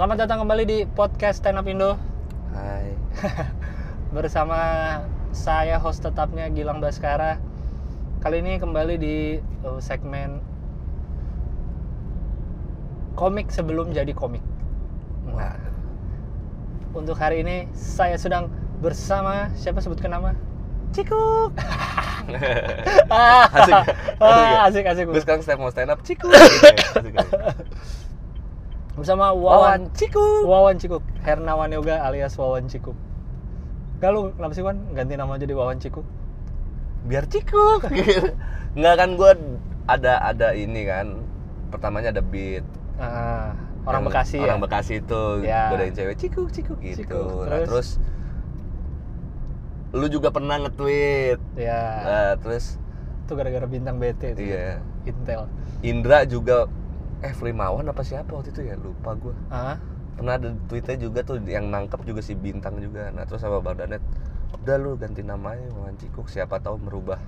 Selamat datang kembali di podcast Stand Up Indo Hai. bersama saya host tetapnya Gilang Baskara. Kali ini kembali di uh, segmen komik sebelum jadi komik. Nah, Untuk hari ini saya sedang bersama siapa sebutkan nama? Cikuk. ah, Asik. ah, asik asik. Gue sekarang step mau stand up ciku. Ya. Asik ya. Bersama Wawan Wawan ciku. Wawan Cikuk, Hernawan Yoga alias Wawan Cikuk. Gak lu kenapa sih Wan ganti nama jadi Wawan Cikuk? Biar ciku. Enggak kan gue ada ada ini kan. Pertamanya ada beat. Ah, orang Yang Bekasi Orang ya. Bekasi itu Ya. godain cewek ciku ciku gitu. Cikuk, Nah, terus? terus lu juga pernah nge-tweet. Ya, Nah, terus itu gara-gara bintang BT itu. iya. Intel. Indra juga eh Frimawan apa siapa waktu itu ya lupa gue Ah, pernah ada tweetnya juga tuh yang nangkep juga si bintang juga nah terus sama bang Danet udah lu ganti namanya Wawan Cikuk siapa tahu merubah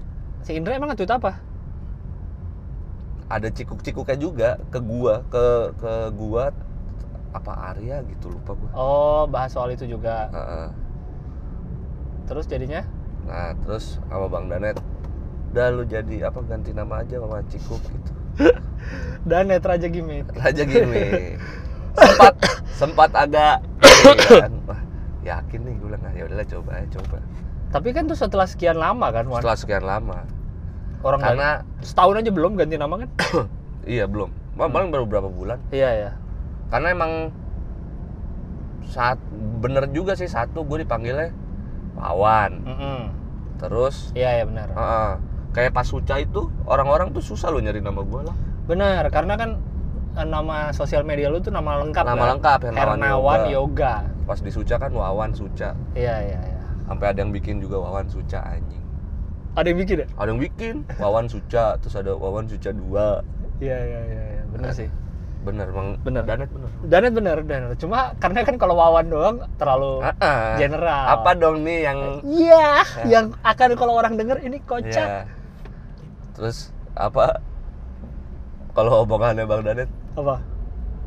si Indra emang nge-tweet apa? ada cikuk-cikuknya juga ke gua ke ke gua apa Arya gitu lupa gua Oh, bahas soal itu juga. Heeh. Terus jadinya? nah terus sama bang Danet udah lu jadi apa ganti nama aja Wawan Cikuk gitu Dan net Raja Gimit. Raja gini sempat sempat agak kan, wah yakin nih gue bilang "Ah, ya udahlah coba aja coba Tapi kan tuh setelah sekian lama kan, Wan. setelah sekian lama Orang karena nggak- setahun aja belum ganti nama kan? iya belum paling baru berapa bulan Iya, ya. karena emang saat bener juga sih satu gue dipanggilnya Wawan Mm-mm. terus Iya, ya benar. heeh, kayak pas Suca itu orang-orang tuh susah lo nyari nama gue lah Benar, karena kan eh, nama sosial media lu tuh nama lengkap nama kan? lengkap Hernawan, Hernawan Yoga. Yoga. pas di Suca kan Wawan Suca Iya, iya, iya. sampai ada yang bikin juga Wawan Suca anjing Ada yang bikin ya? ada yang bikin Wawan Suca terus ada Wawan Suca 2 Iya, iya, iya, iya. Benar sih. bener emang Bener. Danet bener Danet bener, bener. Cuma karena kan kalau Wawan doang terlalu Ah, ah. general. apa dong nih yang Iya, yang akan kalau orang denger ini kocak. ya terus apa kalau omongannya Bang Danet Apa?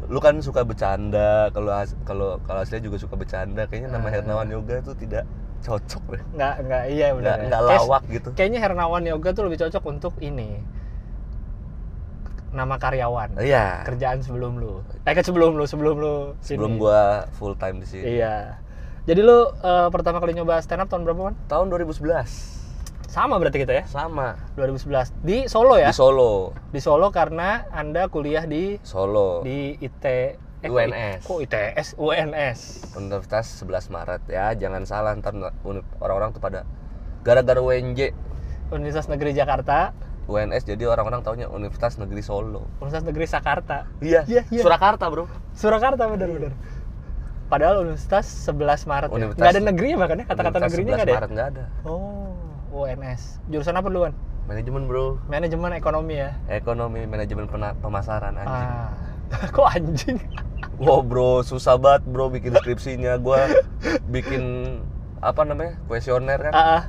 lu kan suka bercanda kalau kalau kalau aslinya juga suka bercanda kayaknya nama Ah. Hernawan Yoga tuh tidak cocok deh Nggak, nggak, iya benar. nggak ya. nggak Kayak- lawak gitu Kayaknya Hernawan Yoga tuh lebih cocok untuk ini. Nama karyawan. iya Kerjaan sebelum lu. Eh, kan sebelum lu, sebelum lu sini. sebelum gua full time di sini Iya. Jadi lu eh, pertama kali nyoba stand up tahun berapa, Man? tahun 2011 Sama berarti kita ya? sama 2011 di Solo ya? di Solo Di Solo karena Anda kuliah di Solo di IT eh, UNS. Kok ITS? UNS. Universitas 11 Maret ya jangan salah ntar orang-orang tuh pada gara-gara UNJ Universitas Negeri Jakarta, UNS jadi orang-orang taunya Universitas Negeri Solo Universitas Negeri Sakarta. iya Iya, iya. Surakarta bro Surakarta bener-bener. Padahal Universitas 11 Maret ya. Universitas- Nggak ada negerinya makanya kata-kata Universitas negerinya 11 nggak ada. ya? Maret nggak ada Oh, UNS. Jurusan apa duluan? manajemen bro Manajemen ekonomi ya. ekonomi manajemen pemasaran anjing Ah. Kok anjing? Wow bro, susah banget bro bikin skripsinya Gua bikin apa namanya kuesioner kan Ah. ah.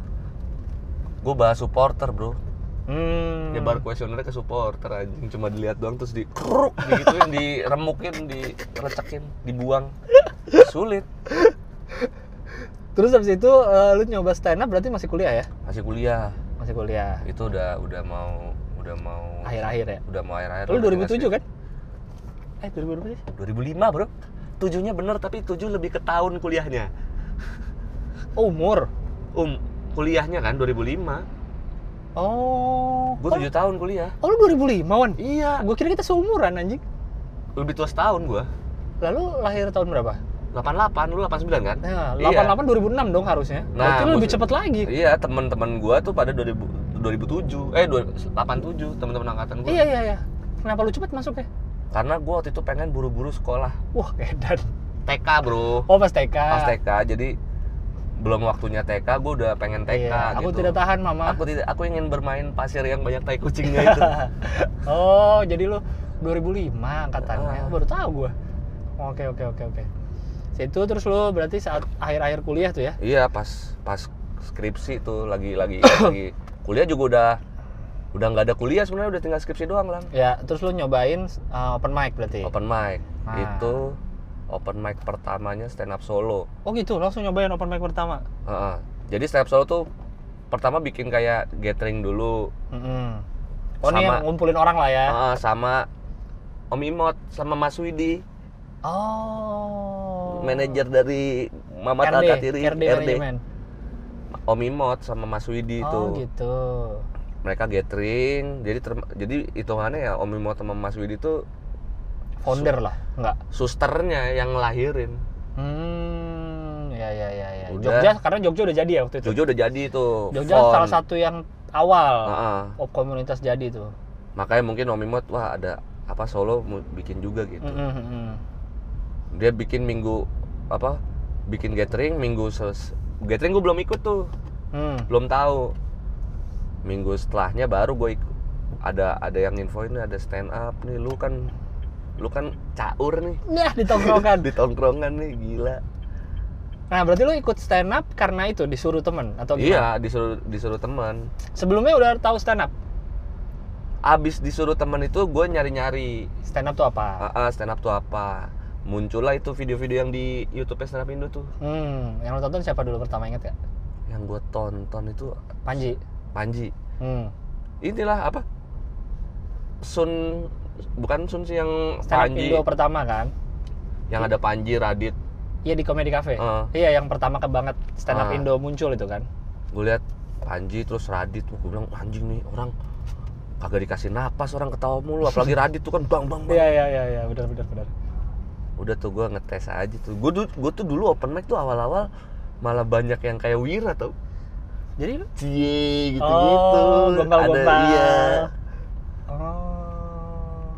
gue bahas supporter bro Hmm. nyebar kuesionernya ke supporter anjing cuma dilihat doang terus di kruk digituin diremukin direcekin dibuang sulit Terus habis itu eh, lu nyoba stand up berarti masih kuliah ya? masih kuliah Masih kuliah. itu udah udah mau udah mau Akhir-akhir ya. udah mau akhir akhir Lu 2007 kan? Eh, 2000 berapa sih? 2005 bro tujuhnya bener tapi tujuh lebih ke tahun kuliahnya Oh, umur. um kuliahnya kan 2005 Oh. gue tujuh tahun kuliah Oh, lu 2005, Wan? iya Gue kira kita seumuran anjing. lebih tua setahun gue Lalu lahir tahun berapa? 88 lu 89 kan Iya. 88 2006 dong harusnya. Nah, Berarti lu lebih cepet lagi. Iya, teman-teman gua tuh pada 2000 2007. Eh, 87 teman-teman angkatan gua. Iya, iya, iya. Kenapa lu cepet masuk ya? Karena gua waktu itu pengen buru-buru sekolah. Wah, edan. TK, Bro. Oh, pas TK. Pas TK. Jadi belum waktunya TK, gua udah pengen TK Iya, aku gitu. tidak tahan, Mama. Aku tidak aku ingin bermain pasir yang banyak tai kucingnya itu. oh, jadi lu 2005 angkatannya. Ah. Baru tahu gua. Oke, oke, oke, oke. Situ terus lu berarti saat akhir-akhir kuliah tuh ya? iya, pas pas skripsi tuh lagi lagi lagi kuliah juga udah udah nggak ada kuliah sebenarnya udah tinggal skripsi doang lah. Ya, terus lu nyobain uh, open mic berarti. Open mic. Ah. Itu open mic pertamanya stand up solo Oh gitu, langsung nyobain open mic pertama. Heeh. jadi stand up solo tuh pertama bikin kayak gathering dulu Mm-mm. Oh ini Sama- yang ngumpulin orang lah ya. Heeh, sama Om Imot sama Mas Widi Oh. manajer dari Mamat RD, Alkatiri RD, manajemen. Om Imot sama Mas Widi Oh itu gitu. mereka gathering jadi term- jadi hitungannya ya Om Imot sama Mas Widi tuh Founder lah, enggak? susternya yang ngelahirin Hmm, ya ya ya ya. Udah. Jogja karena Jogja udah jadi ya waktu itu. Jojo udah jadi tuh Jogja font. salah satu yang awal op komunitas jadi tuh. makanya mungkin Om Imot wah ada apa Solo mau bikin juga gitu Mm, mm, mm. Dia bikin minggu apa bikin gathering minggu ses gathering gue belum ikut tuh Hmm. belum tahu minggu setelahnya baru gue ikut ada ada yang infoin nih, ada stand up nih lu kan lu kan caur nih Nah, di tongkrongan. di tongkrongan nih gila nah, berarti lu ikut stand up karena itu disuruh temen atau gimana? iya disuruh disuruh teman Sebelumnya udah tahu stand up? abis disuruh teman itu gue nyari nyari Stand up tuh apa? stand up tuh apa muncullah itu video-video yang di YouTube stand up Indo tuh Hmm, yang lu tonton siapa dulu pertama inget gak? yang gue tonton itu Panji. Panji Hmm. inilah apa Sun bukan Sun sih yang Stand up Panji Indo pertama kan? yang ada Panji Radit Iya di Comedy Cafe. Heeh. Iya, yang pertama ke banget stand up Ah. Indo muncul itu kan. gue lihat Panji terus Radit gue bilang anjing nih orang kagak dikasih napas orang ketawa mulu apalagi Radit tuh kan bang bang bang Iya, iya, iya, iya, benar benar benar. Udah tuh gue ngetes aja tuh gue gue tuh dulu open mic tuh awal-awal malah banyak yang kayak Wira tau Jadi cie gitu Oh, gombal-gombal. iya Oh.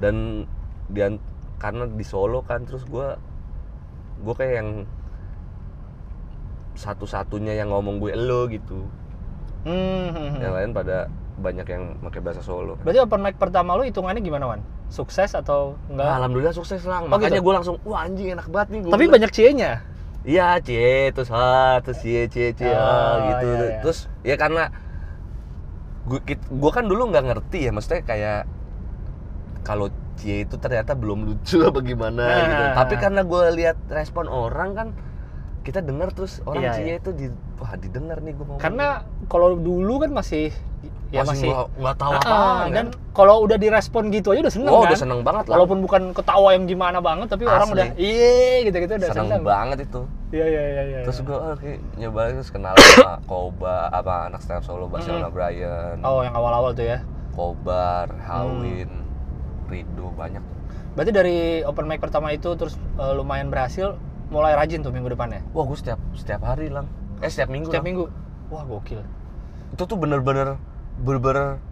dan dia karena di Solo kan terus gue gue kayak yang satu-satunya yang ngomong gue lo gitu Hmm, hmm, hmm. yang lain pada banyak yang pakai bahasa Solo Berarti open mic pertama lu hitungannya gimana, Wan? Sukses atau enggak? Alhamdulillah sukses lang. Oh, Makanya gitu? gue langsung, wah anjing enak banget nih. Gua Tapi bilang. banyak cie-nya. Iya, cie, terus ha, terus cie, cie, cie, Oh, ah, gitu. iya, iya. Terus ya karena gue gue kan dulu nggak ngerti ya, maksudnya kayak kalau cie itu ternyata belum lucu apa gimana Nah. gitu. Tapi karena gue lihat respon orang kan, kita dengar terus orang Iya, cie iya. itu di, wah didengar nih gue mau. Karena kalau dulu kan masih ya masih, nggak- tahu Ah, apa dan kalau udah direspon gitu aja udah seneng oh kan? udah seneng banget lah. Walaupun bukan ketawa yang gimana banget, tapi orang Asli. udah iya gitu-gitu udah seneng, seneng. banget itu. Iya iya iya iya. Terus iya. gue oh, kayak nyoba terus kenal sama Koba apa anak stand solo Barcelona Mm. Brian, Oh, yang awal-awal tuh ya. Kobar, Hmm. Hawin, Rido banyak. Berarti dari open mic pertama itu terus eh, lumayan berhasil, mulai rajin tuh minggu depannya. Wah gue setiap setiap hari lang, eh setiap minggu. Setiap Lang. minggu. Wah, gokil. Itu tuh bener-bener bener-bener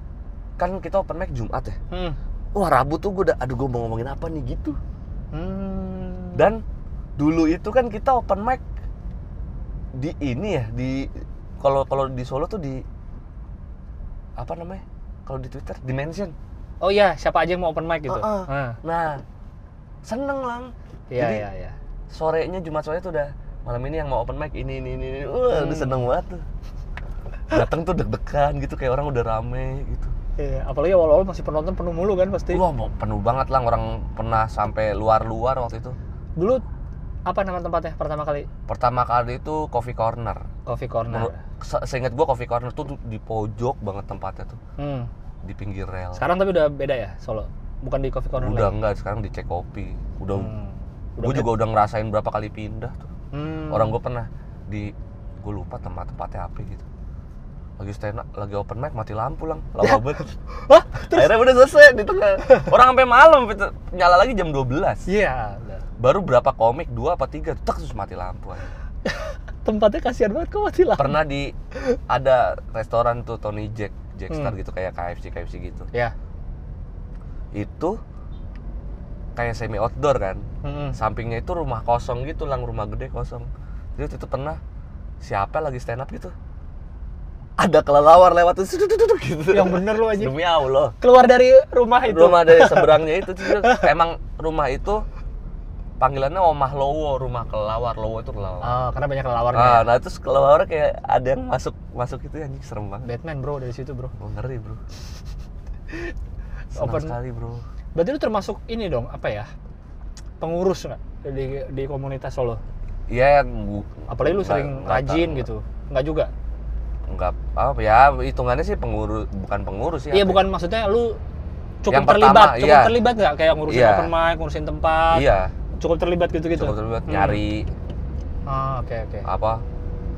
kan kita open mic Jumat ya. Hmm. Wah Rabu tuh gue udah, aduh gue mau ngomongin apa nih gitu. Hmm. Dan dulu itu kan kita open mic di ini ya di kalau kalau di Solo tuh di apa namanya? Kalau di Twitter dimension. Oh iya, siapa aja yang mau open mic gitu. Heeh. Nah, Nah, seneng lang. iya Jadi, iya iya. Sorenya Jumat sore tuh udah malam ini yang mau open mic ini ini ini. ini. Wah, udah Hmm. seneng banget tuh. Datang tuh deg-degan gitu kayak orang udah rame gitu. Iya, apalagi awal-awal masih penonton penuh mulu kan pasti. Wah, penuh banget lah orang pernah sampai luar-luar waktu itu. Dulu apa nama tempatnya pertama kali? Pertama kali itu Coffee Corner. Coffee Corner. Se- seingat gua Coffee Corner tuh tuh di pojok banget tempatnya tuh, Hmm. di pinggir rel. Sekarang tapi udah beda ya Solo. Bukan di Coffee Corner udah lagi. enggak, sekarang di Cek Kopi. Udah Hmm. gue juga udah ngerasain berapa kali pindah tuh. Hmm. Orang gue pernah di gue lupa tempat-tempatnya apa gitu. Lagi stand up, lagi open mic mati lampu lang, lama banget. Hah? Akhirnya udah selesai di tengah. Orang sampai malam nyala lagi jam 12. Iya. udah. Baru berapa komik, dua apa tiga, tek terus mati lampu aja. Tempatnya kasihan banget kok mati lah. Pernah di ada restoran tuh Tony Jack, Jackstar Hmm. gitu kayak KFC KFC gitu. Ya. Itu kayak semi outdoor kan. Hmm. Sampingnya itu rumah kosong gitu lang, rumah gede kosong. Jadi itu pernah siapa lagi stand up gitu. Ada kelelawar lewat tuh gitu. Yang bener lu aja. Demi Allah. Keluar dari rumah itu. Rumah dari seberangnya itu emang rumah itu panggilannya Omah Lowo, rumah kelelawar. Lowo itu kelelawar. Oh, karena banyak kelawarnya. Ah, nah terus kelelawar kayak ada yang masuk masuk itu anjing serem banget. Batman bro dari situ bro. Oh, ngeri, Bro. Senang Open- sekali, Bro. Berarti lu termasuk ini dong apa ya? pengurus nggak di di komunitas Solo? Iya, gua, Apalagi lu sering rajin gitu. Nggak juga. Nggak apa ya, hitungannya sih pengurus, bukan pengurus ya. Iya, bukan maksudnya lu cukup Yang pertama, terlibat, cukup iya. terlibat nggak kayak ngurusin Iya. open mic, ngurusin tempat. Iya, Cukup terlibat gitu-gitu. cukup terlibat Hmm. nyari Ah, oke oke. apa?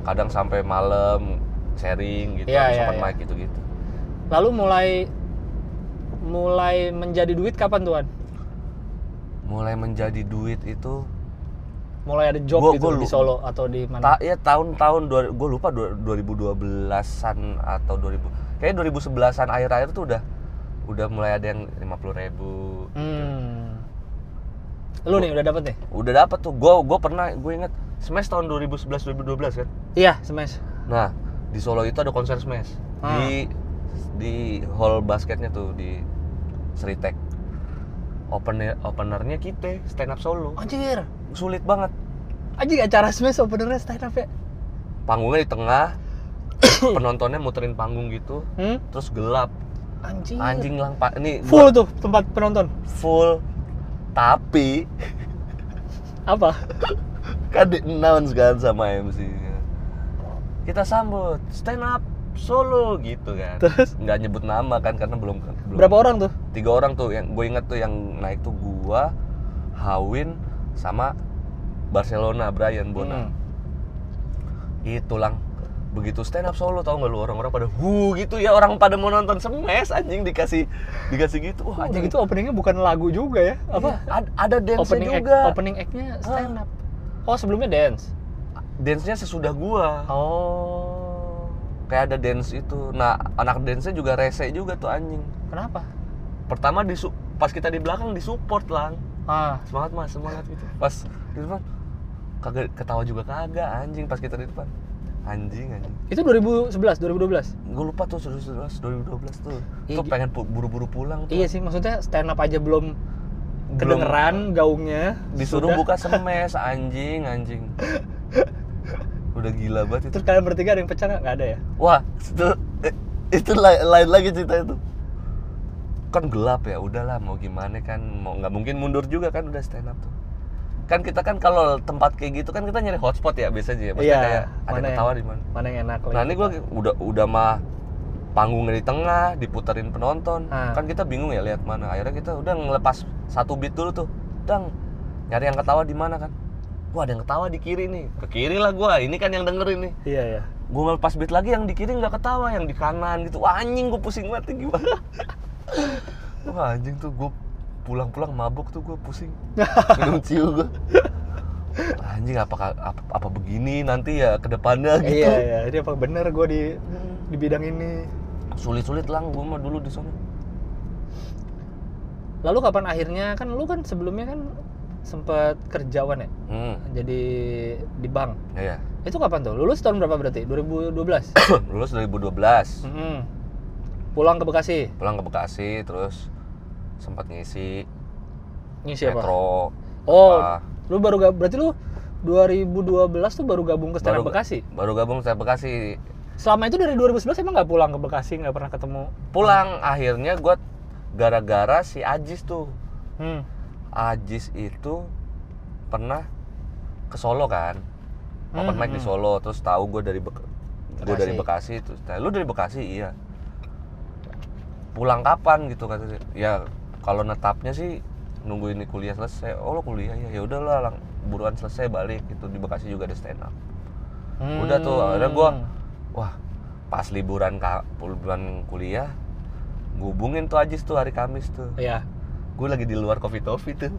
Kadang sampai malam sharing gitu, habis iya, open iya. mic gitu-gitu. Lalu mulai mulai menjadi duit kapan tuan? Mulai menjadi duit itu Mulai ada job Gua- gitu gua di Solo atau di mana? ta ya tahun-tahun gue lupa dua- 2012-an atau 2000 kayak 2011-an akhir-akhir tuh udah udah mulai ada yang 50.000 ribu Hmm. Lu nih udah dapet nih? udah dapet tuh gue gue pernah gue inget smash tahun 2011 2012 kan Iya, smash. nah di Solo itu ada konser smash Ah. di di hall basketnya tuh di Seritek opener openernya kita stand up Solo Anjir. Sulit banget Anjir acara smash openernya stand up ya? panggungnya di tengah penontonnya muterin panggung gitu Hmm? terus gelap Anjir. anjing lang pak ini gua Full tuh tempat penonton. full tapi Apa? kan di announce kan sama MC -nya. kita sambut stand up Solo gitu kan Terus? nggak nyebut nama kan karena belum belum Berapa orang tuh? tiga orang tuh yang gue inget tuh yang naik tuh gua Hawin sama Barcelona Brian Bona Hmm. itu lang begitu stand up solo tau nggak lu orang-orang pada hu gitu ya orang pada mau nonton semes anjing dikasih dikasih gitu wah Anjing anjing itu openingnya bukan lagu juga ya? Apa? Iya, ada, ada dance opening act, juga opening act-nya stand up. Oh, sebelumnya dance. dance-nya sesudah gua Oh. kayak ada dance itu nah anak dance-nya juga rese juga tuh anjing Kenapa? pertama di pas kita di belakang disupport lang Ah, semangat mas semangat gitu. Pas di depan. Kagak ketawa juga kagak anjing pas kita di depan. Anjing anjing. Itu 2011, 2012. gue lupa tuh 2011 2012 tuh. Iya, tuh pengen buru-buru pulang tuh. Iya sih, maksudnya stand up aja belum Belum- kedengeran gaungnya. disuruh Sudah. buka semes anjing anjing. Udah gila banget itu. Terus kalian bertiga ada yang pecah nggak? Ada ya? wah itu eh, itu lai- lain lagi cerita itu kan gelap ya udahlah mau gimana kan mau nggak mungkin mundur juga kan udah stand up tuh. Kan kita kan kalau tempat kayak gitu kan kita nyari hotspot ya biasanya ya Maksudnya Iya, kayak ada ketawa di mana. Mana yang enak nah ini gue udah udah mah panggungnya di tengah diputerin penonton. Ah. kan kita bingung ya lihat mana. Akhirnya kita udah ngelepas satu beat dulu tuh. Dang nyari yang ketawa di mana kan? Wah ada yang ketawa di kiri nih. Ke kiri lah gua ini kan yang dengerin nih. Iya, iya. gue ngelepas beat lagi yang di kiri nggak ketawa yang di kanan gitu. Wah anjing gue pusing banget gimana wah anjing tuh gue pulang-pulang mabuk tuh gue pusing minum ciu gue anjing apa, apa apa begini nanti ya ke depannya gitu Iya, iya. Ini apa bener gue di di bidang ini? sulit-sulit lang gue mah dulu di sana Lalu kapan akhirnya kan lu kan sebelumnya kan sempet kerjawan ya? hmm Jadi di bank. ya ya Itu kapan tuh? Lulus tahun berapa berarti? 2012. lulus 2012 Mm-mm. Pulang ke Bekasi. pulang ke Bekasi terus sempat ngisi Ngisi apa? metro Oh, apa. lu baru berarti lu 2012 tuh baru gabung ke Stand Baru- Bekasi. baru gabung saya Bekasi Selama itu dari 2011 emang nggak pulang ke Bekasi, nggak pernah ketemu. pulang akhirnya gue gara-gara si Ajis tuh Hmm. Ajis itu pernah ke Solo kan open Hmm, mic di hmm. Solo terus tahu gue dari Bek gue dari Bekasi. Bekasi terus nah, lu dari Bekasi iya pulang kapan gitu kata dia. Ya kalau netapnya sih nunggu ini kuliah selesai. Oh lo kuliah? Ya ya udahlah lang- buruan selesai balik gitu. Di Bekasi juga ada stand up. Udah tuh, akhirnya gua- wah pas liburan ka, liburan kuliah gue hubungin tuh Ajis tuh hari Kamis tuh. Iya. gue lagi di luar coffee toffee tuh.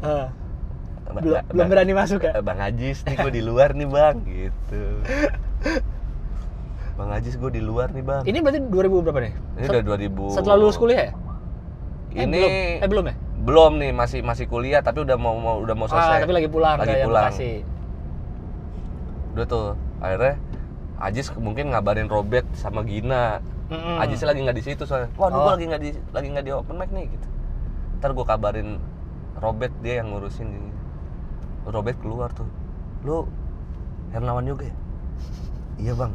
Eh, Ba- belum, berani masuk ya? Eh, Bang Ajis nih gue di luar nih bang gitu Bang Ajis gue di luar nih bang Ini berarti 2000 berapa nih? ini Set- udah 2000 Setelah lulus kuliah ya? Eh, ini belum. Eh belum ya? belum nih masih masih kuliah tapi udah mau, mau udah mau Ah, selesai tapi lagi pulang Lagi yang pulang. Bekasi. udah tuh akhirnya Ajis mungkin ngabarin Robert sama Gina Mm-mm. Ajisnya lagi nggak di situ soalnya wah Oh. gue lagi nggak di lagi nggak di open mic nih gitu ntar gue kabarin Robert dia yang ngurusin ini Robert keluar tuh lu Hernawan juga ya iya bang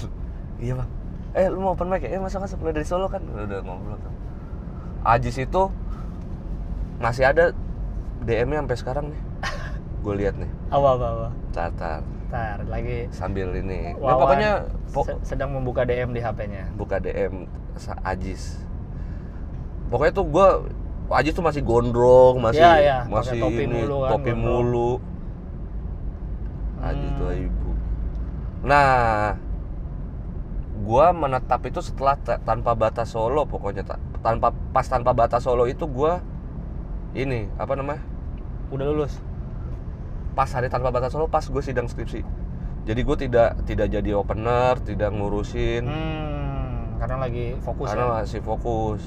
iya bang eh lu mau open mic ya eh masuk masuk lu dari Solo kan udah, udah ngobrol tuh Ajis itu masih ada DM-nya sampai sekarang nih. gue lihat nih. Apa apa apa. Tar, tar. Ntar lagi Sambil ini. Nah, Wawan pokoknya po- se- sedang membuka DM di HP-nya. buka DM Ajis. Pokoknya tuh gue Ajis tuh masih gondrong, masih Iya, iya. masih topi ini mulu kan, topi gondrong. mulu. Ajis tuh Hmm. ibu. Nah, gua menetap itu setelah ta- tanpa batas solo pokoknya ta- tanpa pas tanpa batas solo itu gua ini apa namanya Udah lulus. pas hari tanpa batas solo pas gue sidang skripsi jadi gue tidak tidak jadi opener tidak ngurusin Hmm, karena lagi fokus karena ya. masih fokus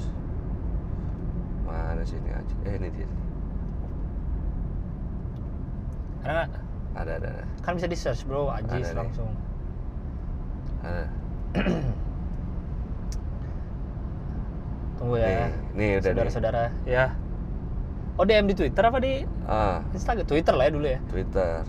mana sini aja eh ini dia ada ada ada, kan bisa di search bro, Ajis Ada nih. langsung. Tunggu ya. nih nih udah nih Saudara-saudara, ya. Oh DM di Twitter apa di ah Instagram? Twitter lah ya dulu ya. Twitter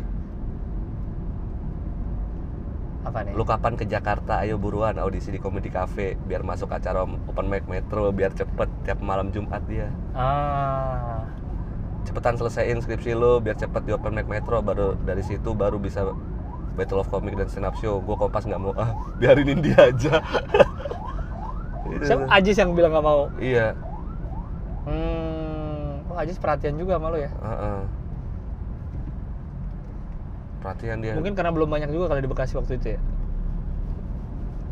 Apa nih? lu kapan ke Jakarta ayo buruan audisi di Comedy Cafe biar masuk acara open mic Metro biar cepet tiap malam Jumat dia Ah. cepetan selesaiin skripsi lu biar cepet di open mic Metro baru dari situ baru bisa Battle of Comic dan stand up show gue kompas nggak mau ah biarinin dia aja Siapa. Ajis yang bilang nggak mau? iya Hmm. Oh Ajis perhatian juga sama lu ya. heeh. perhatian dia Mungkin karena belum banyak juga kali di Bekasi waktu itu ya.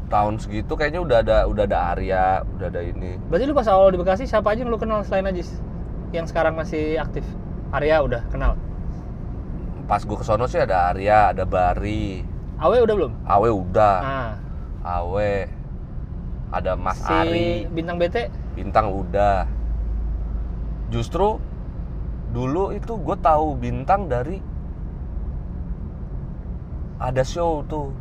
tahun segitu kayaknya udah ada udah ada Arya udah ada ini Berarti lu pas awal di Bekasi siapa aja yang lu kenal selain Ajis? Yang sekarang masih aktif. Arya udah kenal. Pas gue kesono sih ada Arya ada Bari. Awe udah belum? Awe udah. Nah, Awe. Ada Mas si Ari. Bintang BT Bintang udah. Justru dulu itu gue tahu Bintang dari ada show tuh.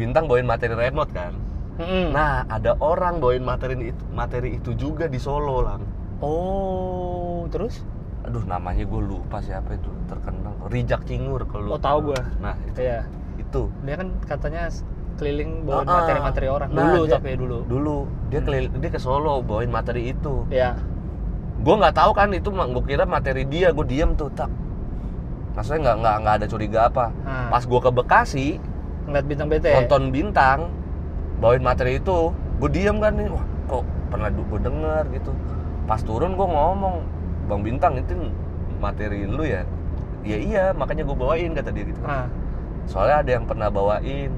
Bintang bawain materi remote kan? Mm-mm. nah ada orang bawain materi itu materi itu juga di Solo lang. Oh, terus? aduh namanya gue lupa siapa itu terkenal Rijak Cingur kalau lu Oh, tahu gua. nah itu Iya. itu Dia kan katanya keliling bawa Ah, ah. materi-materi orang. Nah, dulu dia- tapi dulu. dulu dia kelil- dia ke Solo bawain materi itu Ya. gue nggak tahu kan itu gue kira materi dia gue diem tuh tak maksudnya nggak nggak nggak ada curiga apa Nah, pas gue ke Bekasi ngeliat bintang BT. nonton bintang bawain materi itu gue diem kan nih wah kok pernah gue denger gitu pas turun gue ngomong bang bintang itu materi lu ya iya iya makanya gue bawain kata dia gitu Nah. soalnya ada yang pernah bawain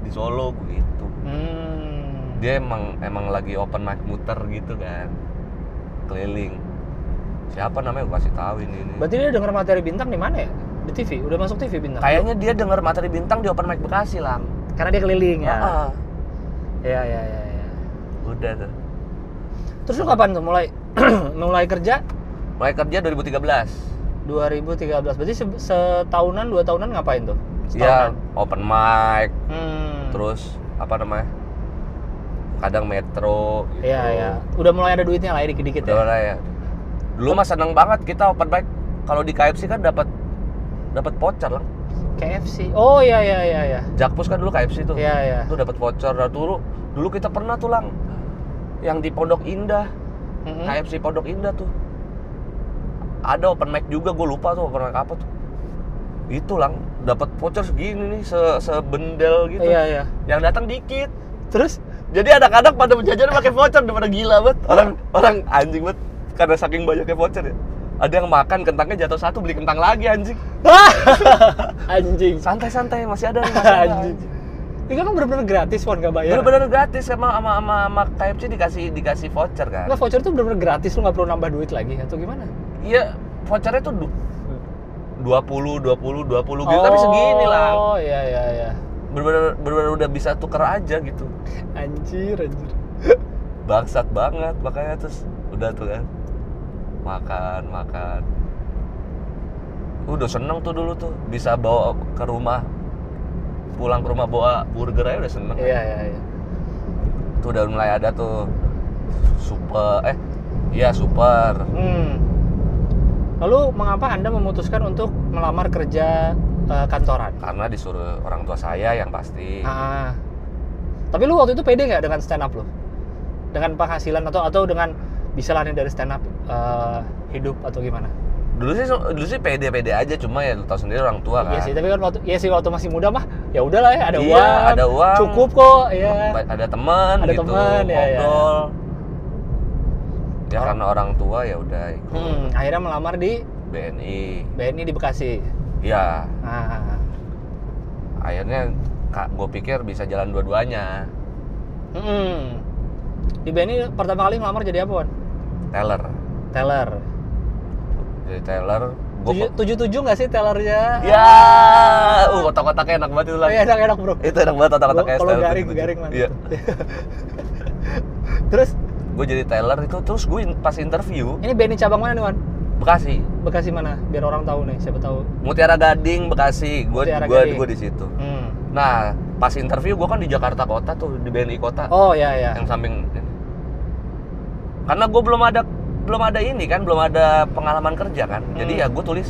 di Solo gitu Hmm. dia emang emang lagi open mic muter gitu kan keliling siapa namanya gue kasih tahu ini ini Berarti dia denger materi bintang di mana ya? Di TV. Udah masuk TV bintang. kayaknya dia denger materi bintang di open mic Bekasi lang karena dia keliling ya. Heeh. Iya, iya, iya, iya. udah tuh Terus lu kapan tuh mulai mulai kerja? mulai kerja 2013 2013. Berarti se- setahunan, dua tahunan ngapain tuh? ya Setahunan. open mic Hmm. terus apa namanya kadang metro gitu. Iya, iya. Udah mulai ada duitnya lah ya dikit-dikit udah ya. ya dulu mah seneng banget kita open mic kalau di KFC kan dapat dapat voucher lah KFC. Oh iya iya iya iya. Jakpus kan dulu KFC tuh Iya iya. itu dapat voucher Nah, dulu dulu kita pernah tuh lang yang di Pondok Indah Mm-mm. KFC Pondok Indah tuh ada open mic juga gue lupa tuh open mic apa tuh. Itu lang dapat voucher segini nih se sebendel gitu. Iya iya. yang datang dikit. Terus? Jadi anak-anak pada berjajan pakai voucher daripada gila banget. Orang orang anjing banget. Karena saking banyaknya voucher ya. Ada yang makan kentangnya jatuh satu beli kentang lagi anjing. Anjing. santai-santai masih ada nih masih ada, Anjing. Ini kan bener-bener gratis, Wan, gak bayar. bener-bener gratis sama sama sama, sama KFC dikasih dikasih voucher kan. Nggak, voucher tuh bener-bener gratis, lu nggak perlu nambah duit lagi atau gimana? Iya vouchernya tuh du- 20 20 20 gitu tapi segini lah Oh iya iya iya. bener-bener bener-bener udah bisa tuker aja gitu Anjir anjir. bangsat banget makanya terus udah tuh kan makan makan udah seneng tuh dulu tuh bisa bawa ke rumah pulang ke rumah bawa burger aja udah seneng Iya iya iya. tuh udah mulai ada tuh super eh iya super Hmm. Lalu mengapa Anda memutuskan untuk melamar kerja eh, kantoran? karena disuruh orang tua saya yang pasti Ah. Tapi lu waktu itu pede nggak dengan stand up lu? Dengan penghasilan atau atau dengan bisa lah nih dari stand up eh, hidup atau gimana? dulu sih dulu sih pede-pede aja cuma ya lu tahu sendiri orang tua kan Iya sih, tapi kan waktu iya sih waktu masih muda mah ya udahlah ya ada Iya, uang. ada uang. Cukup kok, ya. Ada teman Ada gitu teman, ya, ya. Ya Orang- karena orang tua ya udah ikut Hmm, akhirnya melamar di BNI BNI di Bekasi. ya Ah. akhirnya kak gue pikir bisa jalan dua-duanya Hmm. Di BNI pertama kali melamar jadi apa, Wan? teller Teller. jadi teller Tujuh, tujuh nggak sih tellernya? ya uh kotak-kotaknya enak banget itu Oh, lah iya, enak enak bro. itu enak banget kotak-kotaknya Kalau garing 77. garing lah. iya Terus gue jadi teller itu terus gue pas interview ini BNI cabang mana nih, Wan? Bekasi Bekasi mana? Biar orang tahu nih, siapa tahu. Mutiara Gading Bekasi gue gue gue di situ Hmm. nah pas interview gue kan di Jakarta Kota tuh di BNI Kota Oh ya ya. yang samping karena gue belum ada belum ada ini kan belum ada pengalaman kerja kan jadi Hmm. ya gue tulis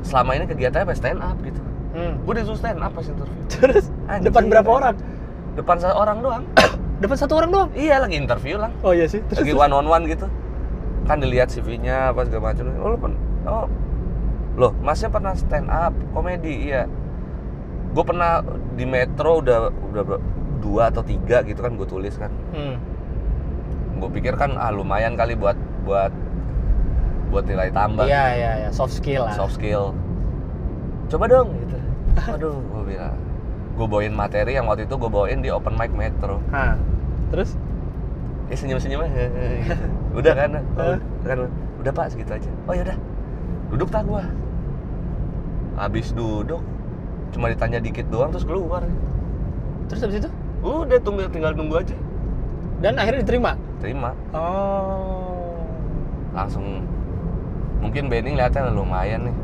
selama ini kegiatannya apa stand up gitu Hmm. gue disuruh stand up pas interview Terus Anjir. depan berapa orang? depan seorang doang Depan satu orang doang. iya lagi interview lah. Oh iya sih. Terus, lagi terus. one on one gitu. Kan dilihat CV-nya apa segala macam. Oh, lu pen- oh loh masnya pernah stand up komedi iya. Gue pernah di metro udah udah dua atau tiga gitu kan gue tulis kan. Hmm. gue pikir kan ah lumayan kali buat buat buat nilai tambah. Iya iya iya, soft skill lah. soft skill. Coba dong. Gitu. Aduh gue bilang gue bawain materi yang waktu itu gue bawain di open mic metro. Nah, terus? Ya senyum senyum aja gitu. udah kan? Oh, kan? Udah pak segitu aja. Oh ya udah. Duduk tak gua. Habis duduk cuma ditanya dikit doang terus keluar. Terus habis itu? Udah tunggu tinggal nunggu aja. Dan akhirnya diterima. terima. Oh. langsung mungkin Benny ngeliatnya lumayan nih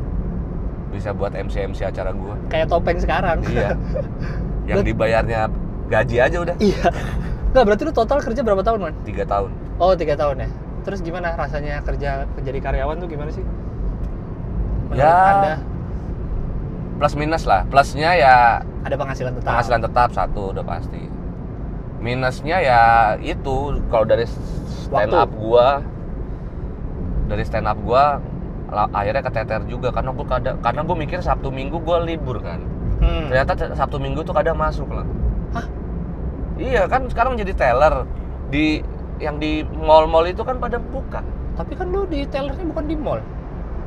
bisa buat MC MC acara gua Kayak topeng sekarang. iya yang dibayarnya gaji aja udah iya. Nggak, berarti lu total kerja berapa tahun, Man? tiga tahun Oh, tiga tahun ya. Terus gimana rasanya kerja jadi karyawan tuh gimana sih? Menurut Ya, Anda plus minus lah plusnya ya ada penghasilan tetap. penghasilan tetap satu udah pasti minusnya ya itu kalau dari stand Waktu. up gua dari stand up gua la- akhirnya keteter juga karena gua kadang karena gua mikir sabtu minggu gua libur kan Hmm. ternyata sabtu minggu tuh kadang masuk lah Hah? iya kan sekarang jadi teller di yang di mall-mall itu kan pada buka Tapi kan lu di tellernya bukan di mall.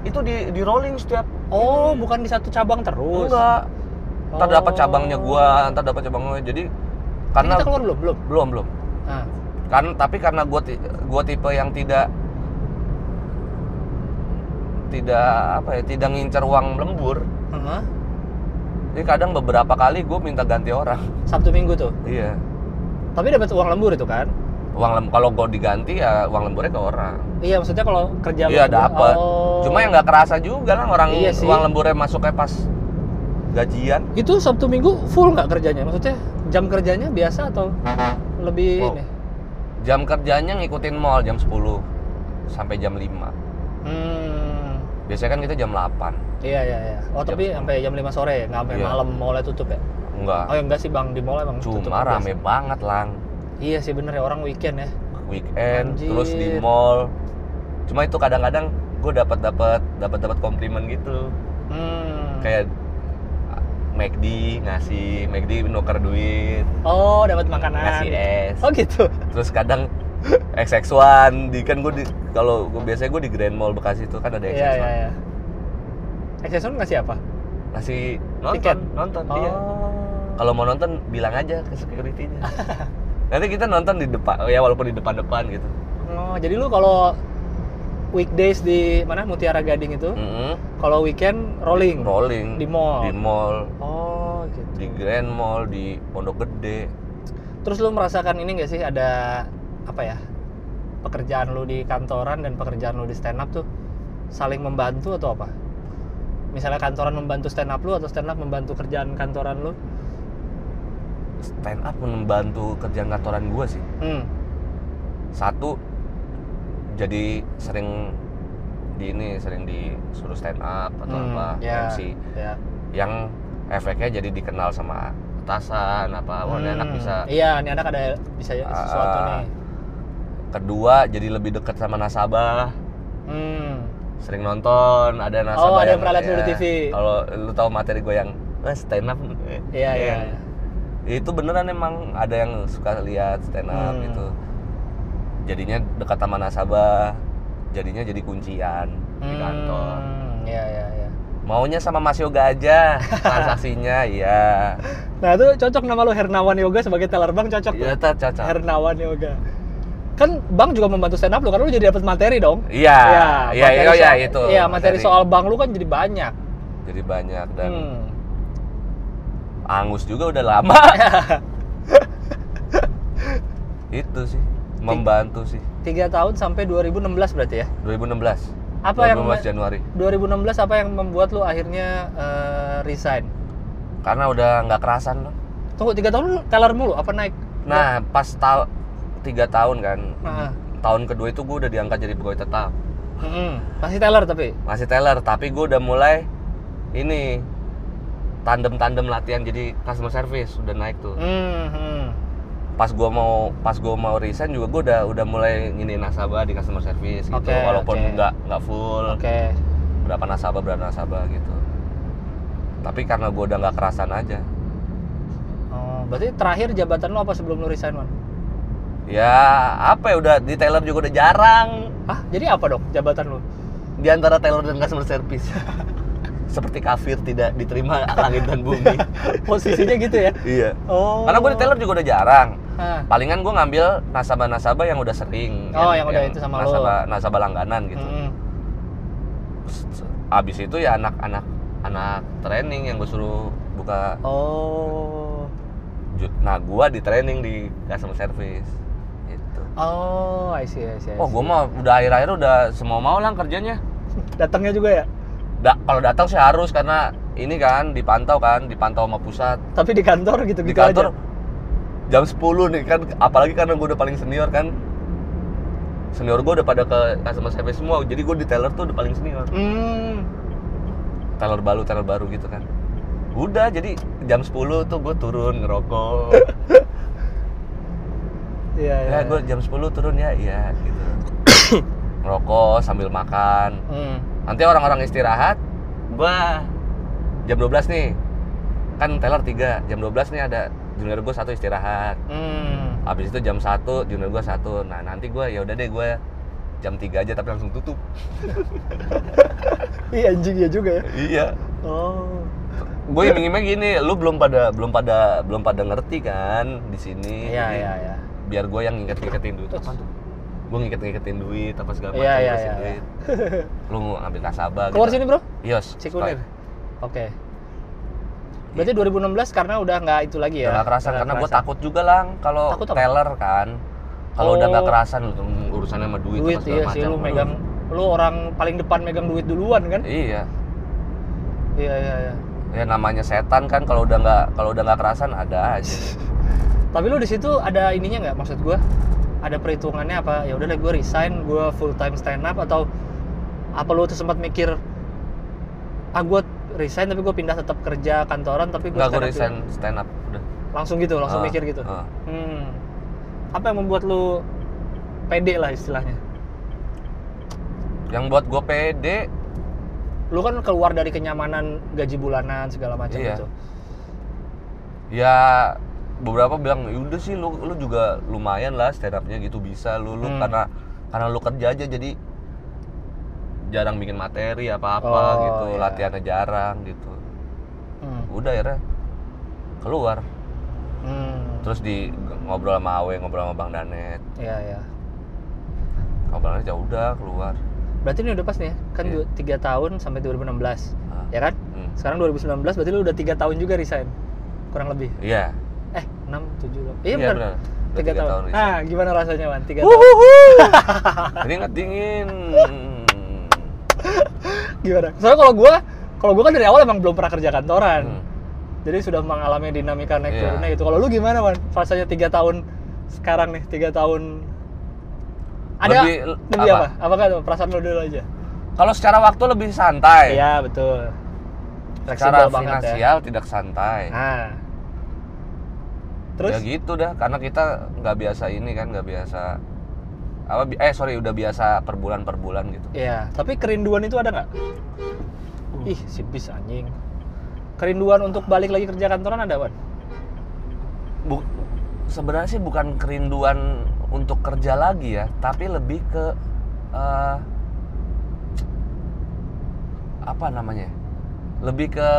itu di di rolling setiap Oh, bukan di satu cabang terus. enggak ntar dapat Oh. cabangnya gua ntar dapat cabangnya jadi Ini karena kita keluar belum? Belum. belum belum Nah, kan tapi karena gue gua tipe yang tidak tidak apa ya tidak ngincer uang lembur heeh. jadi kadang beberapa kali gue minta ganti orang Sabtu Minggu tuh. iya Tapi dapat uang lembur itu kan? uang lem kalau gue diganti ya uang lemburnya ke orang Iya, maksudnya kalau kerja iya dapat Oh. cuma yang nggak kerasa juga lah orang Iya sih. uang lemburnya masuknya pas gajian itu Sabtu Minggu full nggak kerjanya? Maksudnya jam kerjanya biasa atau lebih Wow. ini? jam kerjanya ngikutin mall jam 10 sampai jam 5 Hmm. Biasanya kan kita jam 8 Iya iya iya. Oh Jam tapi sampai jam 5 sore nggak sampai Iya. malam mallnya tutup ya? enggak Oh ya enggak sih bang di mall emang tutup cuma biasa. rame banget lang Iya sih bener ya orang weekend ya. weekend Anjir. terus di mall cuma itu kadang-kadang gue dapat dapat dapat dapat komplimen gitu Hmm. kayak McD ngasih McD nuker duit Oh dapat makanan. ngasih es Oh gitu. terus kadang XX1 di kan gue di kalau gue biasanya gue di Grand Mall Bekasi itu kan ada XX1 Iya iya iya. Excelson ngasih apa? ngasih nonton Tiket? nonton Oh. iya kalau mau nonton bilang aja ke security-nya nanti kita nonton di depan ya walaupun di depan-depan gitu Oh jadi lu kalau weekdays di mana Mutiara Gading itu, Mm-mm. kalau weekend rolling. rolling Di mall. di mall Oh gitu. di Grand Mall di Pondok Gede Terus lu merasakan ini gak sih ada apa ya pekerjaan lu di kantoran dan pekerjaan lu di stand up tuh saling membantu atau apa? Misalnya kantoran membantu stand up lu atau stand up membantu kerjaan kantoran lu? stand up membantu kerjaan kantoran gue sih Hmm. satu jadi sering di ini sering disuruh stand up atau Hmm, apa ya, MC ya. yang efeknya jadi dikenal sama atasan apa wah ini anak Hmm, bisa Iya, ini anak ada bisa ya Ah, sesuatu nih. Kedua jadi lebih dekat sama nasabah Hmm. sering nonton ada nasabah Oh, ada yang pernah lihat ya, TV. kalau lu tahu materi gue yang eh, stand up Iya, iya. itu beneran emang ada yang suka lihat stand up Hmm. gitu jadinya dekat sama nasabah jadinya jadi kuncian di kantor Hmm, Iya, iya, iya. maunya sama Mas Yoga aja transaksinya iya Nah, itu cocok nama lu Hernawan Yoga sebagai teller bank cocok iya caca Hernawan Yoga. Kan bank juga membantu stand up lu karena lu jadi dapat materi dong. iya iya materi iya iya, itu Iya, materi soal bank lu kan jadi banyak. jadi banyak dan Hmm. angus juga udah lama itu sih membantu sih Tiga tahun sampai 2016 berarti ya? 2016 Apa yang 2016 Januari 2016 apa yang membuat lu akhirnya eh, resign? karena udah nggak kerasan loh Tunggu tiga tahun lu teller mulu apa naik? nah pas tahun tiga tahun kan Nah, tahun kedua itu gue udah diangkat jadi pegawai tetap mm-mm. masih teller tapi. masih teller tapi gue udah mulai ini tandem-tandem latihan jadi customer service udah naik tuh Hmm, hmm. pas gue mau pas gue mau resign juga gue udah udah mulai ngini nasabah di customer service gitu walaupun oke. nggak nggak full Oke. berapa nasabah berapa nasabah gitu tapi karena gue udah nggak kerasan aja Oh, berarti terakhir jabatan lu apa sebelum lu resign, Man? Ya apa ya udah di teller juga udah jarang Hah? Jadi apa dong jabatan lu? di antara teller dan customer service seperti kafir tidak diterima langit dan bumi Posisinya gitu ya? iya Oh. karena gue di teller juga udah jarang Hah. palingan gue ngambil nasabah-nasabah yang udah sering Oh, yang udah itu sama lo. nasabah, nasabah langganan gitu Mm-mm. abis itu ya anak-anak anak training yang gue suruh buka Oh. nah gue di training di customer service Oh, I see, I see. I oh gue mah udah akhir-akhir udah semua mau lah kerjanya Datangnya juga ya? da, kalau datang sih harus karena ini kan dipantau kan dipantau sama pusat Tapi di kantor gitu-gitu di kantor aja? jam 10 nih kan apalagi karena gue udah paling senior kan senior gue udah pada ke customer service semua jadi gue di teller tuh udah paling senior Hmm. teller baru teller baru gitu kan udah jadi jam 10 tuh gue turun ngerokok Iya, iya. ya gue jam 10 turun ya iya gitu ngerokok sambil makan Hmm. nanti orang-orang istirahat gue jam 12 nih kan teller 3 jam 12 nih ada junior gue satu istirahat Hmm. habis itu jam 1 junior gue satu nah nanti gue ya udah deh gue jam 3 aja tapi langsung tutup Iya anjing ya juga ya. iya Oh. gue iming-iming gini lu belum pada belum pada belum pada ngerti kan di sini Iya, iya, iya. Biar gue yang ngiket-ngiketin duit apa tuh gue ngiket-ngiketin duit apa segala macam Iya, iya, ngurusin iya, duit lu ngambil nasabah Keluar gitu. sini, Bro. Yos Cikunir. Oke. Berarti 2016 karena udah nggak itu lagi ya? Udah nggak kerasan karena gue takut juga lang kalau teller kan kalau udah nggak Oh. kerasan lu urusannya sama duit, duit iya sih macam. lu megang lu orang paling depan megang duit duluan kan? iya Iya iya iya. ya namanya setan kan kalau udah nggak kalau udah nggak kerasan ada aja Tapi lu di situ ada ininya nggak maksud gua? Ada perhitungannya apa? Ya udah deh gue resign, gue full time stand up atau apa lu tuh sempat mikir ah gue resign tapi gue pindah tetap kerja kantoran tapi gue gue resign juga. stand up udah langsung gitu langsung Ah, mikir gitu ah. hmm. apa yang membuat lu pede lah istilahnya yang buat gue pede lu kan keluar dari kenyamanan gaji bulanan segala macam Iya. gitu ya beberapa bilang "Ya udah sih lu lu juga lumayan lah stand upnya gitu bisa lu lu Hmm. karena karena lu kerja aja jadi jarang bikin materi apa apa Oh, gitu iya. latihannya jarang gitu hmm. udah akhirnya keluar Hmm. terus di ngobrol sama Awe ngobrol sama Bang Danet Iya iya. ngobrol aja udah keluar Berarti ini udah pas nih ya? Kan Iya. tiga tahun sampai 2016, Ah. ya kan? Hmm. Sekarang 2019 berarti lu udah tiga tahun juga resign, kurang lebih. iya Eh, 6, 7, 8. Iya Iya, benar. Tiga tiga tahun. tahun resign. ah, gimana rasanya, Wan? Tiga tahun. keringat dingin Gimana? Soalnya kalau gua, kalau gua kan dari awal emang belum pernah kerja kantoran. Hmm. Jadi sudah mengalami dinamika naik Iya. turunnya gitu. Kalau lu gimana, Wan? Rasanya tiga tahun sekarang nih, tiga tahun ada Lebih- lebih apa? apa? Apakah perasaan lu dulu aja? kalau secara waktu lebih santai Iya, betul. secara ya. finansial tidak santai Nah. Terus? ya gitu dah karena kita nggak biasa ini kan nggak biasa apa bi- eh sorry udah biasa per bulan per bulan gitu Iya, tapi kerinduan itu ada nggak? Ih, si bis anjing. Kerinduan untuk balik lagi kerja kantoran ada, Wan? Bu- sebenarnya sih bukan kerinduan untuk kerja lagi ya tapi lebih ke eh, apa namanya ya? lebih ke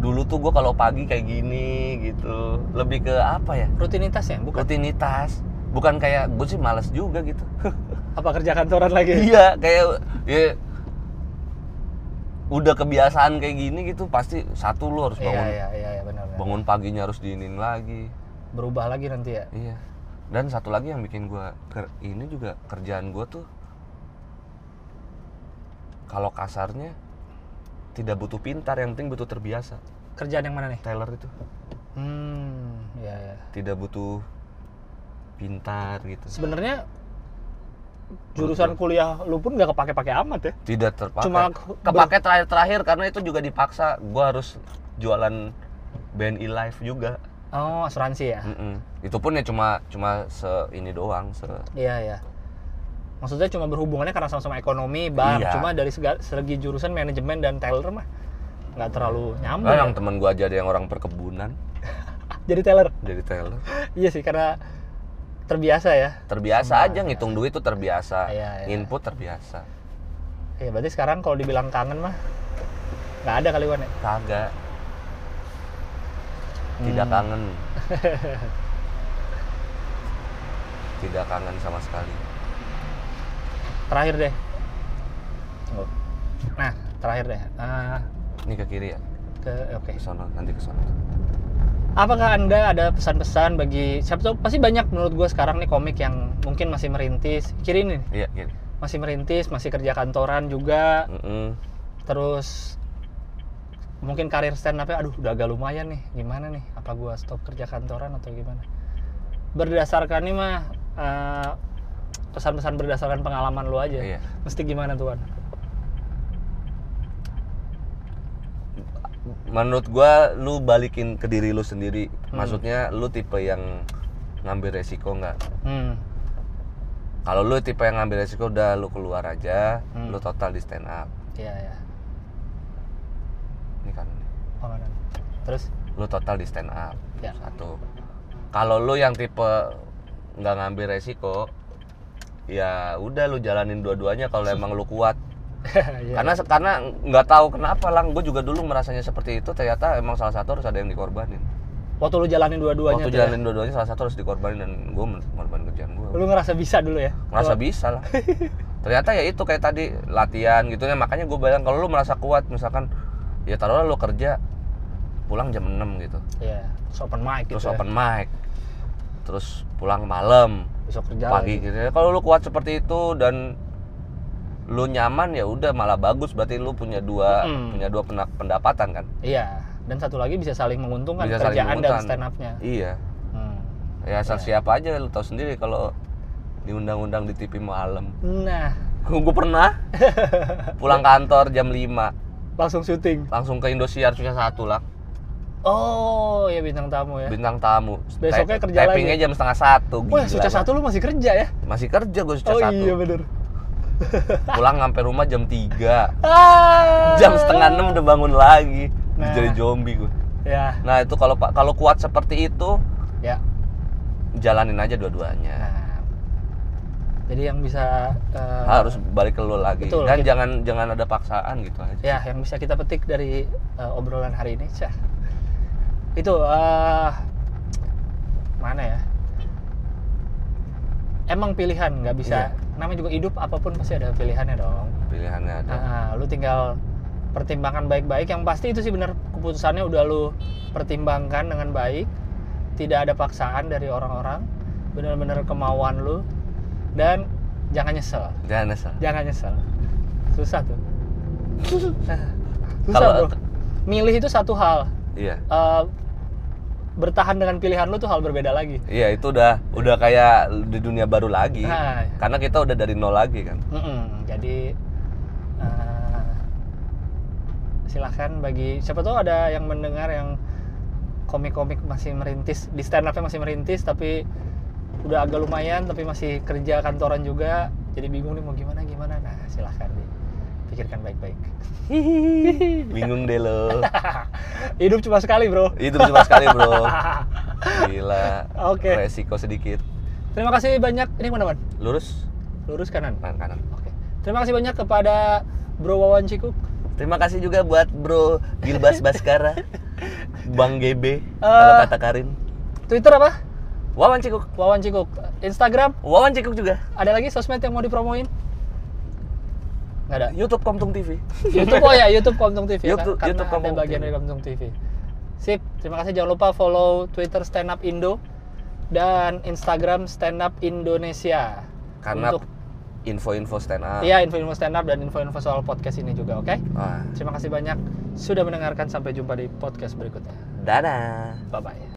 dulu tuh gue kalau pagi kayak gini gitu. Lebih ke apa ya? Rutinitas ya, bukan? rutinitas. Bukan kayak gue sih males juga gitu. Apa kerja kantoran lagi? iya kayak ya udah kebiasaan kayak gini gitu pasti satu lu harus Iya, bangun. iya, iya, iya, benar, benar. bangun paginya harus diinin lagi. Berubah lagi nanti ya. iya. Dan satu lagi yang bikin gua ker- ini juga kerjaan gua tuh kalau kasarnya tidak butuh pintar yang penting butuh terbiasa Kerjaan yang mana nih? Taylor itu Hmm, iya, iya. tidak butuh pintar gitu Sebenarnya jurusan kuliah lu pun nggak kepake-pake amat ya. tidak terpakai Cuma kepake terakhir-terakhir karena itu juga dipaksa gua harus jualan BNI Live juga Oh, asuransi ya. Mm-mm. itu pun ya cuma cuma se ini doang se Iya, iya. Maksudnya cuma berhubungannya karena sama-sama ekonomi, bank. Iya. Cuma dari segi jurusan manajemen dan teller mah nggak terlalu nyambung. Nah, ya. yang temen gua aja ada yang orang perkebunan Jadi teller. jadi Taylor Iya sih, karena terbiasa ya. terbiasa aja ngitung duit tuh terbiasa Iya, iya. input terbiasa Iya, berarti sekarang kalau dibilang kangen mah nggak ada kali Wan ya? kagak tidak Hmm. kangen tidak kangen sama sekali Terakhir deh. Oh. Nah, terakhir deh. Ah, ini ke kiri ya ke oke. ke sono nanti ke sono Apakah Anda ada pesan-pesan bagi siapa tahu pasti banyak menurut gue sekarang nih komik yang mungkin masih merintis. Kiri ini iya kiri masih merintis, masih kerja kantoran juga, Mm-mm. terus mungkin karir stand up-nya aduh udah agak lumayan nih. Gimana nih? Apa gua stop kerja kantoran atau gimana? Berdasarkan nih mah eh, pesan-pesan berdasarkan pengalaman lu aja. Iya. Mesti gimana tuan? Menurut gua lu balikin ke diri lu sendiri Hmm. maksudnya lu tipe yang ngambil resiko nggak Hmm. kalau lu tipe yang ngambil resiko udah lu keluar aja Hmm. lu total di stand up Iya ya. ini kan Oh, mana? Terus? lu total di stand up Ya. satu kalau lu yang tipe nggak ngambil resiko ya udah lu jalanin dua-duanya kalau emang lu kuat Iya. karena karena nggak tahu kenapa lang gue juga dulu merasanya seperti itu ternyata emang salah satu harus ada yang dikorbanin Waktu lu jalanin dua-duanya waktu ya? jalanin dua-duanya salah satu harus dikorbanin dan gue mengorbanin kerjaan gue Lu ngerasa bisa dulu ya? merasa Kalau- bisa lah ternyata ya itu kayak tadi latihan gitu ya makanya gue bilang kalau lu merasa kuat misalkan ya taruhlah lu kerja pulang jam 6 gitu Iya, terus open mic gitu terus ya. open mic terus pulang malam Besok kerja pagi lagi. gitu ya kalau lu kuat seperti itu dan lu nyaman ya udah malah bagus berarti lu punya dua Mm. punya dua pendapatan kan Iya, dan satu lagi bisa saling menguntungkan Bisa saling kerjaan dan menguntungkan. stand up-nya. iya Hmm. ya asal Iya. siapa aja lu tahu sendiri kalau diundang-undang di TV malam Nah, gue pernah pulang kantor jam 5 langsung syuting. langsung ke Indosiar Susah satu lah Oh, ya bintang tamu ya. bintang tamu Besoknya kerja lagi. jam setengah satu Wah, suca satu lu masih kerja ya? masih kerja gue suca oh satu iya bener. pulang sampai rumah jam 3 Ah. jam setengah enam udah bangun lagi Nah. jadi zombie gue Ya, nah itu kalau pak kalau kuat seperti itu ya. jalanin aja dua-duanya Nah, jadi yang bisa eh, harus balik ke lu lagi Betul, dan kita- jangan jangan ada paksaan gitu aja ya yang bisa kita petik dari eh, obrolan hari ini, Cah. Itu eh mana ya? Emang pilihan nggak bisa. Iya. Namanya juga hidup apa pun pasti ada pilihannya dong. pilihannya ada Nah, lu tinggal pertimbangkan baik-baik. Yang pasti itu sih benar keputusannya udah lu pertimbangkan dengan baik. Tidak ada paksaan dari orang-orang. Benar-benar kemauan lu dan jangan nyesel. jangan asal Jangan nyesel. Susah tuh. Susah, Kalau- bro. Milih itu satu hal. iya Eh, bertahan dengan pilihan lu tuh hal berbeda lagi. iya itu udah udah kayak di dunia baru lagi Nah, karena kita udah dari nol lagi kan Mm-mm. jadi eh, silahkan bagi siapa tahu ada yang mendengar yang komik-komik masih merintis di stand up masih merintis tapi udah agak lumayan tapi masih kerja kantoran juga jadi bingung nih mau gimana gimana nah silahkan dipikirkan baik-baik. Bingung deh lo. Hidup cuma sekali bro. Itu cuma sekali bro. Gila. Oke. resiko sedikit. Terima kasih banyak. Ini mana man lurus. Lurus kanan? Kanan kanan. Oke. Terima kasih banyak kepada bro Wawan Cikuk. Terima kasih juga buat bro Gilbas Baskara Bang GB Eh. kalau kata Karin. Twitter apa? Wawan Cikuk. Wawan Cikuk. Instagram? Wawan Cikuk juga. Ada lagi sosmed yang mau dipromoin nggak ada YouTube Komtung TV YouTube oh ya YouTube Komtung TV ya, YouTube- karena YouTube ada bagian TV. dari Komtung TV. Sip, terima kasih jangan lupa follow Twitter Stand Up Indo dan Instagram Stand Up Indonesia. karena Untuk info-info stand up iya info-info stand up dan info-info soal podcast ini juga, oke? Wah, Terima kasih banyak sudah mendengarkan sampai jumpa di podcast berikutnya. dadah Bye bye.